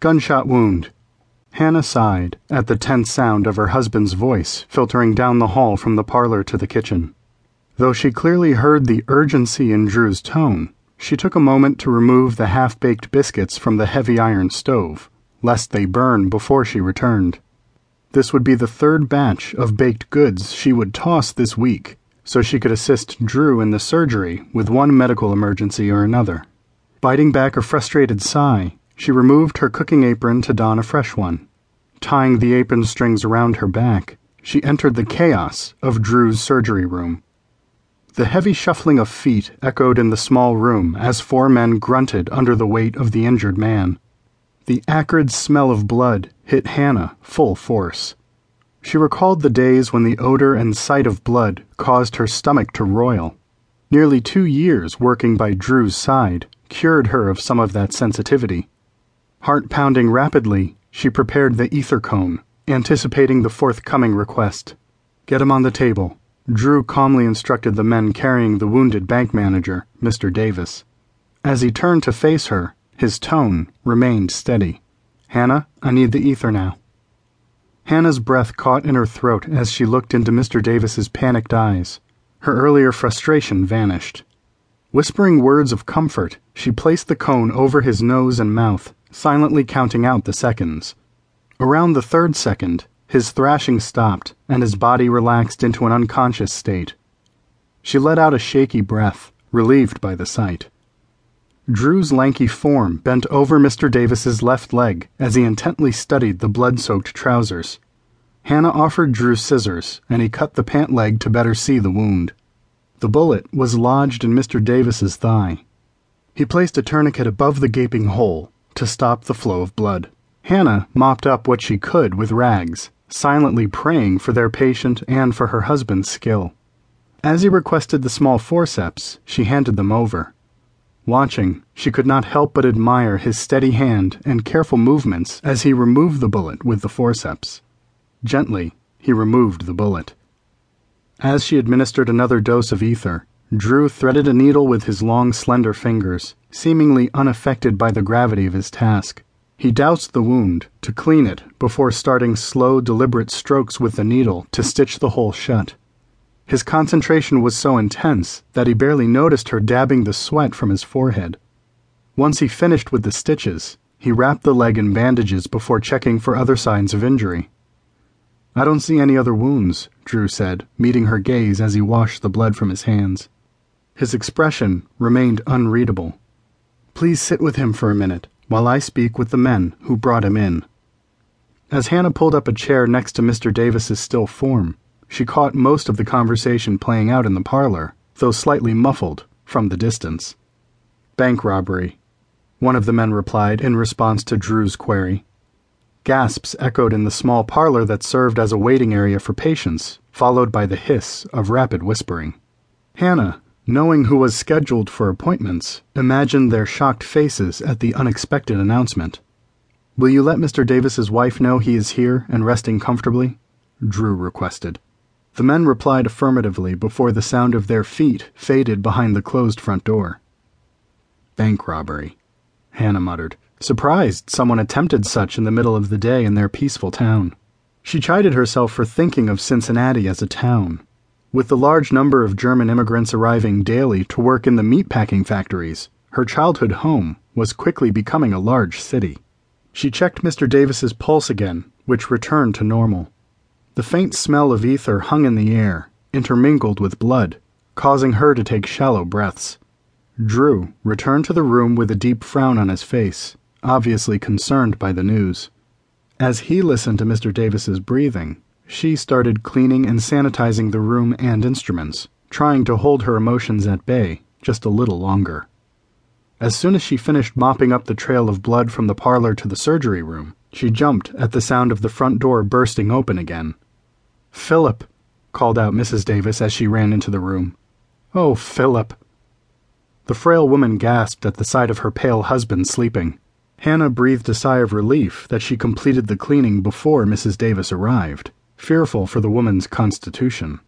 Gunshot wound. Hannah sighed at the tense sound of her husband's voice filtering down the hall from the parlor to the kitchen. Though she clearly heard the urgency in Drew's tone, she took a moment to remove the half baked biscuits from the heavy iron stove, lest they burn before she returned. This would be the third batch of baked goods she would toss this week, so she could assist Drew in the surgery with one medical emergency or another. Biting back a frustrated sigh, she removed her cooking apron to don a fresh one. Tying the apron strings around her back, she entered the chaos of Drew's surgery room. The heavy shuffling of feet echoed in the small room as four men grunted under the weight of the injured man. The acrid smell of blood hit Hannah full force. She recalled the days when the odor and sight of blood caused her stomach to roil. Nearly two years working by Drew's side cured her of some of that sensitivity. Heart pounding rapidly, she prepared the ether cone, anticipating the forthcoming request. Get him on the table. Drew calmly instructed the men carrying the wounded bank manager, Mr. Davis. As he turned to face her, his tone remained steady. Hannah, I need the ether now. Hannah's breath caught in her throat as she looked into Mr. Davis's panicked eyes. Her earlier frustration vanished. Whispering words of comfort, she placed the cone over his nose and mouth, silently counting out the seconds. Around the third second, his thrashing stopped, and his body relaxed into an unconscious state. She let out a shaky breath, relieved by the sight. Drew's lanky form bent over Mr. Davis's left leg as he intently studied the blood-soaked trousers. Hannah offered Drew scissors, and he cut the pant leg to better see the wound. The bullet was lodged in Mr. Davis's thigh. He placed a tourniquet above the gaping hole to stop the flow of blood. Hannah mopped up what she could with rags silently praying for their patient and for her husband's skill. As he requested the small forceps, she handed them over. Watching, she could not help but admire his steady hand and careful movements as he removed the bullet with the forceps. Gently, he removed the bullet. As she administered another dose of ether, Drew threaded a needle with his long, slender fingers, seemingly unaffected by the gravity of his task. He doused the wound to clean it before starting slow, deliberate strokes with the needle to stitch the hole shut. His concentration was so intense that he barely noticed her dabbing the sweat from his forehead. Once he finished with the stitches, he wrapped the leg in bandages before checking for other signs of injury. I don't see any other wounds, Drew said, meeting her gaze as he washed the blood from his hands. His expression remained unreadable. Please sit with him for a minute, while I speak with the men who brought him in. As Hannah pulled up a chair next to Mr. Davis's still form, she caught most of the conversation playing out in the parlor, though slightly muffled from the distance. Bank robbery, one of the men replied in response to Drew's query. Gasps echoed in the small parlor that served as a waiting area for patients, followed by the hiss of rapid whispering. Hannah, knowing who was scheduled for appointments, imagined their shocked faces at the unexpected announcement. Will you let Mr. Davis's wife know he is here and resting comfortably? Drew requested. The men replied affirmatively before the sound of their feet faded behind the closed front door. Bank robbery, Hannah muttered, surprised someone attempted such in the middle of the day in their peaceful town. She chided herself for thinking of Cincinnati as a town, with the large number of German immigrants arriving daily to work in the meatpacking factories, her childhood home was quickly becoming a large city. She checked Mr. Davis's pulse again, which returned to normal. The faint smell of ether hung in the air, intermingled with blood, causing her to take shallow breaths. Drew returned to the room with a deep frown on his face, obviously concerned by the news. As he listened to Mr. Davis's breathing, she started cleaning and sanitizing the room and instruments, trying to hold her emotions at bay just a little longer. As soon as she finished mopping up the trail of blood from the parlor to the surgery room, she jumped at the sound of the front door bursting open again. Philip, called out Mrs. Davis as she ran into the room. Oh, Philip. The frail woman gasped at the sight of her pale husband sleeping. Hannah breathed a sigh of relief that she completed the cleaning before Mrs. Davis arrived fearful for the woman's constitution.